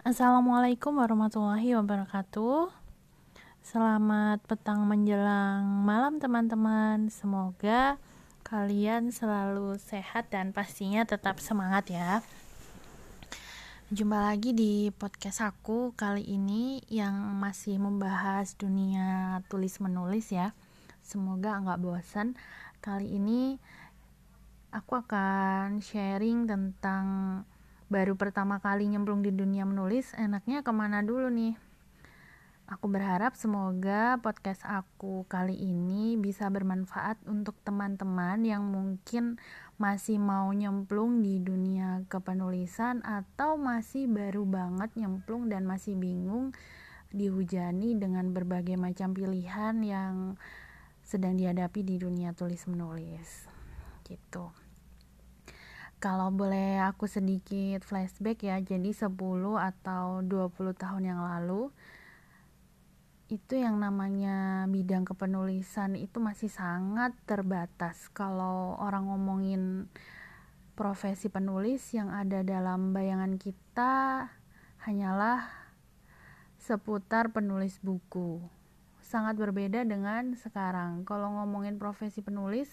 Assalamualaikum warahmatullahi wabarakatuh. Selamat petang menjelang malam teman-teman. Semoga kalian selalu sehat dan pastinya tetap semangat ya. Jumpa lagi di podcast aku kali ini yang masih membahas dunia tulis menulis ya. Semoga nggak bosan. Kali ini aku akan sharing tentang baru pertama kali nyemplung di dunia menulis, enaknya ke mana dulu nih? Aku berharap semoga podcast aku kali ini bisa bermanfaat untuk teman-teman yang mungkin masih mau nyemplung di dunia kepenulisan atau masih baru banget nyemplung dan masih bingung dihujani dengan berbagai macam pilihan yang sedang dihadapi di dunia tulis menulis gitu kalau boleh aku sedikit flashback ya jadi 10 atau 20 tahun yang lalu itu yang namanya bidang kepenulisan itu masih sangat terbatas. Kalau orang ngomongin profesi penulis yang ada dalam bayangan kita hanyalah seputar penulis buku. Sangat berbeda dengan sekarang. Kalau ngomongin profesi penulis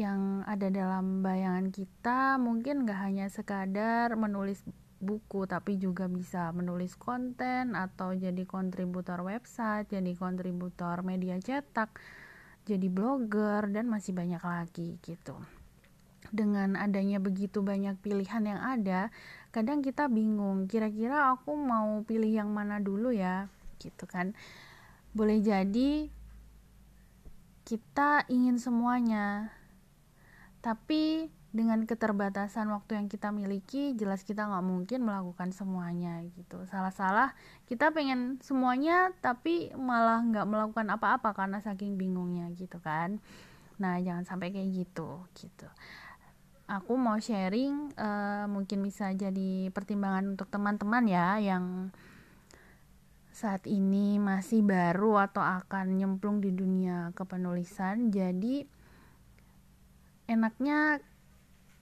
yang ada dalam bayangan kita mungkin gak hanya sekadar menulis buku tapi juga bisa menulis konten atau jadi kontributor website, jadi kontributor media cetak, jadi blogger dan masih banyak lagi gitu. Dengan adanya begitu banyak pilihan yang ada, kadang kita bingung, kira-kira aku mau pilih yang mana dulu ya, gitu kan. Boleh jadi kita ingin semuanya, tapi dengan keterbatasan waktu yang kita miliki jelas kita nggak mungkin melakukan semuanya gitu. Salah-salah kita pengen semuanya tapi malah nggak melakukan apa-apa karena saking bingungnya gitu kan. Nah jangan sampai kayak gitu gitu. Aku mau sharing uh, mungkin bisa jadi pertimbangan untuk teman-teman ya yang saat ini masih baru atau akan nyemplung di dunia kepenulisan. Jadi enaknya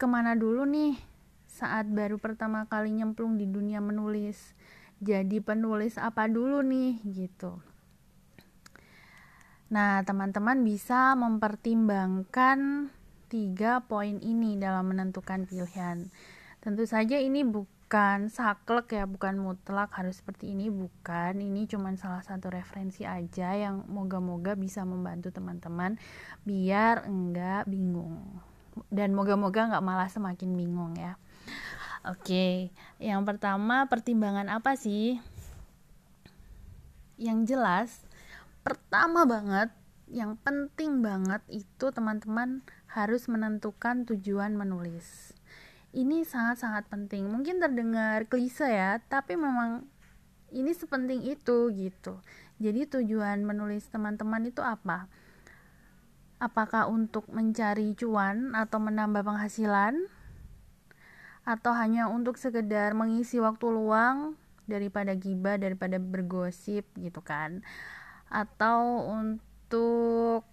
ke mana dulu nih saat baru pertama kali nyemplung di dunia menulis? Jadi penulis apa dulu nih? Gitu. Nah teman-teman bisa mempertimbangkan tiga poin ini dalam menentukan pilihan. Tentu saja ini bukan saklek ya bukan mutlak harus seperti ini bukan. Ini cuma salah satu referensi aja yang moga-moga bisa membantu teman-teman biar enggak bingung. Dan moga-moga nggak malah semakin bingung ya. Oke yang pertama pertimbangan apa sih? Yang jelas pertama banget yang penting banget itu teman-teman harus menentukan tujuan menulis ini sangat-sangat penting. Mungkin terdengar klise ya tapi memang ini sepenting itu gitu. Jadi tujuan menulis teman-teman itu apa? Apakah untuk mencari cuan atau menambah penghasilan? Atau hanya untuk sekedar mengisi waktu luang daripada gibah daripada bergosip gitu kan? Atau untuk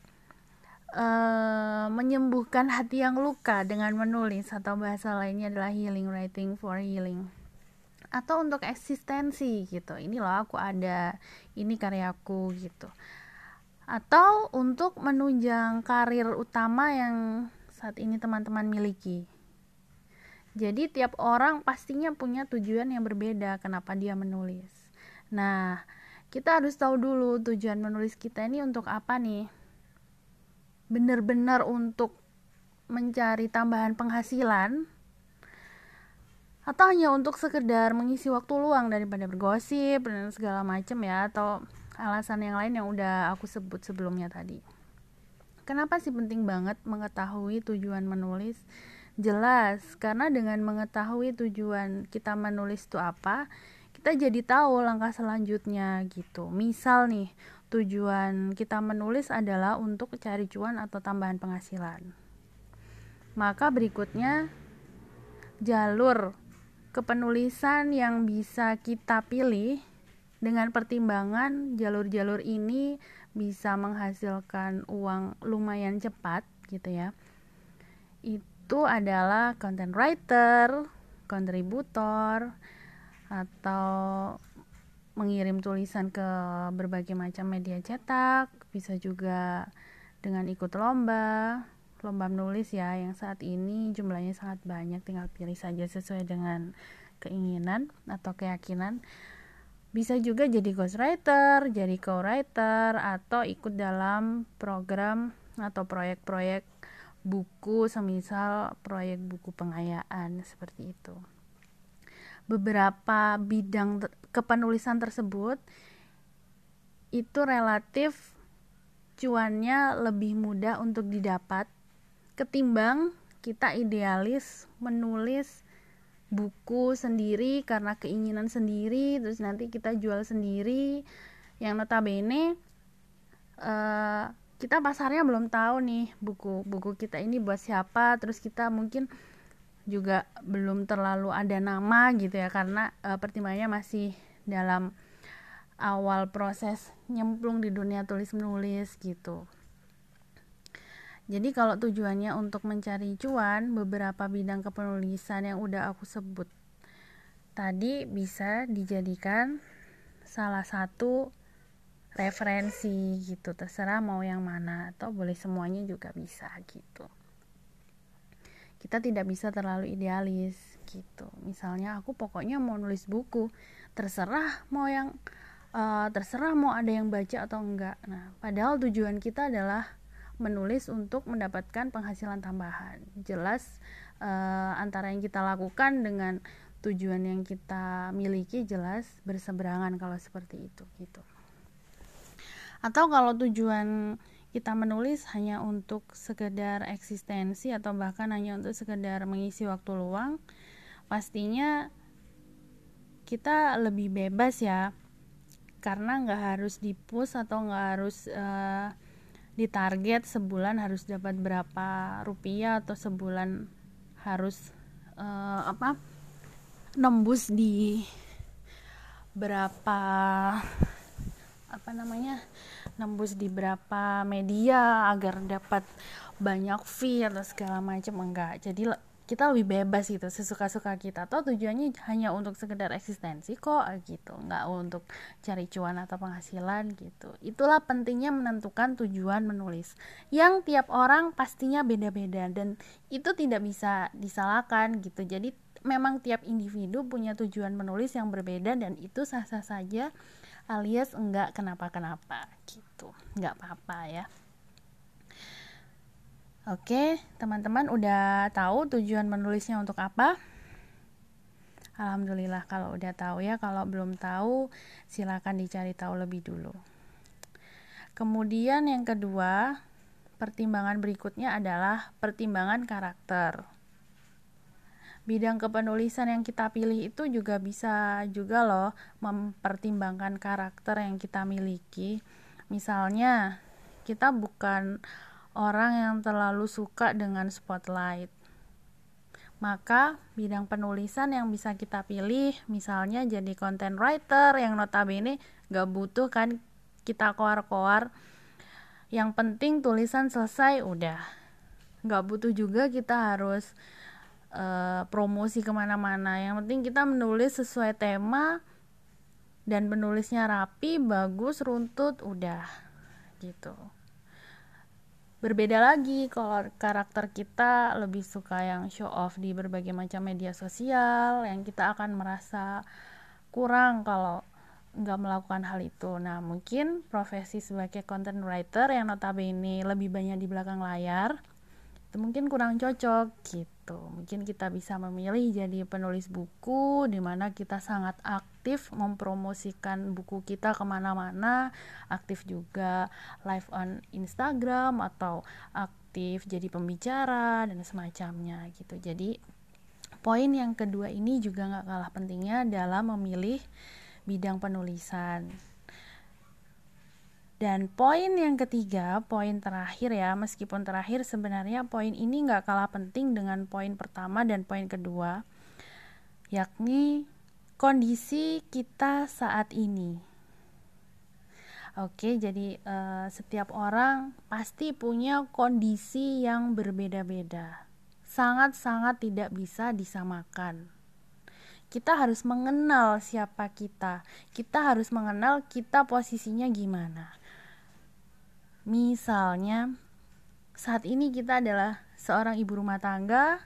uh, menyembuhkan hati yang luka dengan menulis atau bahasa lainnya adalah healing writing for healing atau untuk eksistensi gitu ini loh aku ada ini karyaku gitu atau untuk menunjang karir utama yang saat ini teman-teman miliki. Jadi tiap orang pastinya punya tujuan yang berbeda kenapa dia menulis. Nah, kita harus tahu dulu tujuan menulis kita ini untuk apa nih. Benar-benar untuk mencari tambahan penghasilan atau hanya untuk sekedar mengisi waktu luang daripada bergosip dan segala macam ya atau alasan yang lain yang udah aku sebut sebelumnya tadi. Kenapa sih penting banget mengetahui tujuan menulis? Jelas, karena dengan mengetahui tujuan kita menulis itu apa, kita jadi tahu langkah selanjutnya gitu. Misal nih, tujuan kita menulis adalah untuk cari cuan atau tambahan penghasilan. Maka berikutnya jalur kepenulisan yang bisa kita pilih dengan pertimbangan jalur-jalur ini bisa menghasilkan uang lumayan cepat gitu ya itu adalah content writer, kontributor, atau mengirim tulisan ke berbagai macam media cetak bisa juga dengan ikut lomba lomba menulis ya yang saat ini jumlahnya sangat banyak tinggal pilih saja sesuai dengan keinginan atau keyakinan bisa juga jadi ghostwriter, jadi co-writer atau ikut dalam program atau proyek-proyek buku semisal proyek buku pengayaan seperti itu. Beberapa bidang kepenulisan tersebut itu relatif cuannya lebih mudah untuk didapat ketimbang kita idealis menulis buku sendiri karena keinginan sendiri terus nanti kita jual sendiri. Yang notabene uh, kita pasarnya belum tahu nih buku buku kita ini buat siapa terus kita mungkin juga belum terlalu ada nama gitu ya karena uh, pertimbangannya masih dalam awal proses nyemplung di dunia tulis menulis gitu jadi kalau tujuannya untuk mencari cuan, beberapa bidang kepenulisan yang udah aku sebut tadi bisa dijadikan salah satu referensi gitu. Terserah mau yang mana atau boleh semuanya juga bisa gitu. Kita tidak bisa terlalu idealis gitu. Misalnya aku pokoknya mau nulis buku, terserah mau yang uh, terserah mau ada yang baca atau enggak. Nah, padahal tujuan kita adalah menulis untuk mendapatkan penghasilan tambahan. Jelas uh, antara yang kita lakukan dengan tujuan yang kita miliki jelas berseberangan kalau seperti itu gitu. Atau kalau tujuan kita menulis hanya untuk sekedar eksistensi atau bahkan hanya untuk sekedar mengisi waktu luang, pastinya kita lebih bebas ya. Karena nggak harus dipus atau nggak harus uh, ditarget sebulan harus dapat berapa rupiah atau sebulan harus uh, apa nembus di berapa apa namanya nembus di berapa media agar dapat banyak fee atau segala macam enggak. Jadi kita lebih bebas gitu sesuka-suka kita. Atau tujuannya hanya untuk sekedar eksistensi kok gitu. Nggak untuk cari cuan atau penghasilan gitu. Itulah pentingnya menentukan tujuan menulis. Yang tiap orang pastinya beda-beda dan itu tidak bisa disalahkan gitu. Jadi memang tiap individu punya tujuan menulis yang berbeda dan itu sah-sah saja alias enggak kenapa-kenapa gitu nggak apa-apa ya Oke, teman-teman udah tahu tujuan menulisnya untuk apa? Alhamdulillah kalau udah tahu ya, kalau belum tahu silakan dicari tahu lebih dulu. Kemudian yang kedua, pertimbangan berikutnya adalah pertimbangan karakter. Bidang kepenulisan yang kita pilih itu juga bisa juga loh mempertimbangkan karakter yang kita miliki. Misalnya, kita bukan orang yang terlalu suka dengan spotlight. Maka bidang penulisan yang bisa kita pilih misalnya jadi content writer yang notabene gak butuh kan kita koar-koar. Yang penting tulisan selesai udah. Gak butuh juga kita harus uh, promosi ke mana-mana. Yang penting kita menulis sesuai tema dan penulisnya rapi, bagus, runtut, udah gitu berbeda lagi kalau karakter kita lebih suka yang show off di berbagai macam media sosial yang kita akan merasa kurang kalau nggak melakukan hal itu nah mungkin profesi sebagai content writer yang notabene lebih banyak di belakang layar itu mungkin kurang cocok gitu. Mungkin kita bisa memilih jadi penulis buku di mana kita sangat aktif mempromosikan buku kita ke mana-mana aktif juga live on Instagram atau aktif jadi pembicara dan semacamnya gitu. Jadi poin yang kedua ini juga nggak kalah pentingnya dalam memilih bidang penulisan dan poin yang ketiga, poin terakhir ya, meskipun terakhir sebenarnya poin ini nggak kalah penting dengan poin pertama dan poin kedua, yakni kondisi kita saat ini. Oke, jadi uh, setiap orang pasti punya kondisi yang berbeda-beda, sangat-sangat tidak bisa disamakan. kita harus mengenal siapa kita kita harus mengenal kita posisinya gimana misalnya saat ini kita adalah seorang ibu rumah tangga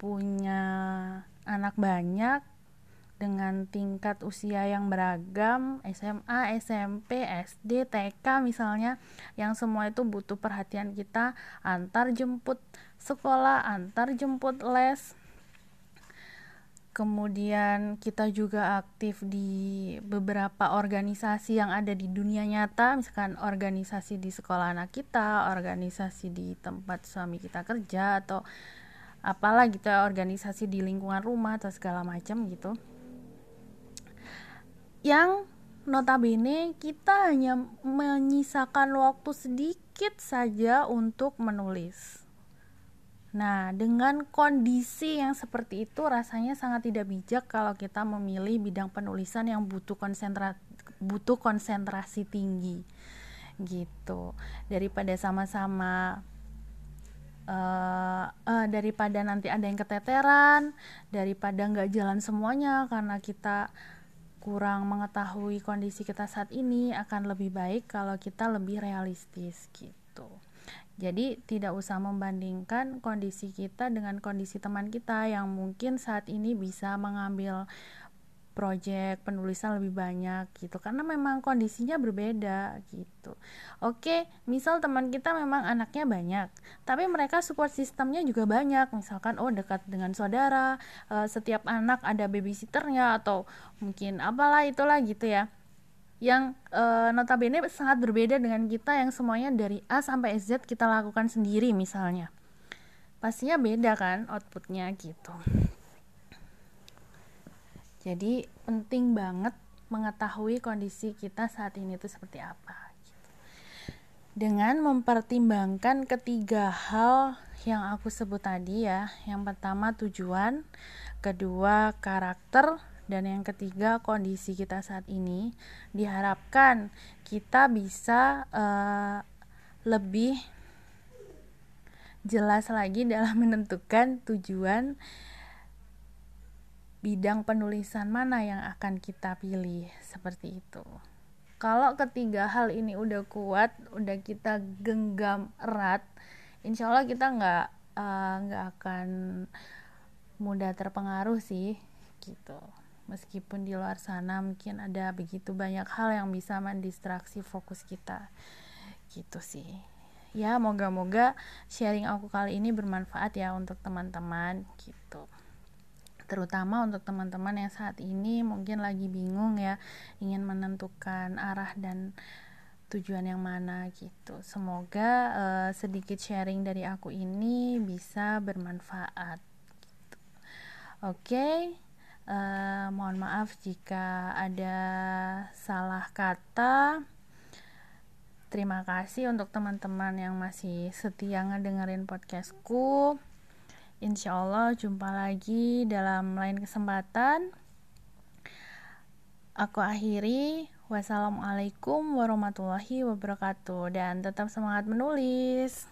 punya anak banyak dengan tingkat usia yang beragam, SMA, SMP, SD, TK misalnya, yang semua itu butuh perhatian kita antar jemput sekolah, antar jemput les. Kemudian kita juga aktif di beberapa organisasi yang ada di dunia nyata, misalkan organisasi di sekolah anak kita, organisasi di tempat suami kita kerja atau apalah gitu organisasi di lingkungan rumah atau segala macam gitu yang notabene kita hanya menyisakan waktu sedikit saja untuk menulis. Nah, dengan kondisi yang seperti itu rasanya sangat tidak bijak kalau kita memilih bidang penulisan yang butuh konsentra butuh konsentrasi tinggi gitu. Daripada sama-sama uh, uh, daripada nanti ada yang keteteran, daripada nggak jalan semuanya karena kita kurang mengetahui kondisi kita saat ini akan lebih baik kalau kita lebih realistis gitu. Jadi tidak usah membandingkan kondisi kita dengan kondisi teman kita yang mungkin saat ini bisa mengambil project penulisan lebih banyak gitu. Karena memang kondisinya berbeda gitu. Oke misal teman kita memang anaknya banyak tapi mereka support sistemnya juga banyak. Misalkan oh dekat dengan saudara uh, setiap anak ada babysitternya atau mungkin apalah itulah gitu ya yang uh, notabene sangat berbeda dengan kita yang semuanya dari A sampai Z kita lakukan sendiri misalnya pastinya beda kan outputnya gitu jadi penting banget mengetahui kondisi kita saat ini itu seperti apa. Gitu. Dengan mempertimbangkan ketiga hal yang aku sebut tadi ya, yang pertama tujuan, kedua karakter, dan yang ketiga kondisi kita saat ini, diharapkan kita bisa uh, lebih jelas lagi dalam menentukan tujuan bidang penulisan mana yang akan kita pilih. Seperti itu. Kalau ketiga hal ini udah kuat udah kita genggam erat insya Allah kita nggak eh, nggak uh, akan mudah terpengaruh sih gitu meskipun di luar sana mungkin ada begitu banyak hal yang bisa mendistraksi fokus kita gitu sih ya moga-moga sharing aku kali ini bermanfaat ya untuk teman-teman gitu terutama untuk teman-teman yang saat ini mungkin lagi bingung ya ingin menentukan arah dan tujuan yang mana gitu semoga uh, sedikit sharing dari aku ini bisa bermanfaat gitu. oke okay. Eh, mohon maaf jika ada salah kata Terima kasih untuk teman-teman yang masih setia ngedengerin podcastku. Insya Allah jumpa lagi dalam lain kesempatan. Aku akhiri. Wassalamualaikum warahmatullahi wabarakatuh. Dan tetap semangat menulis.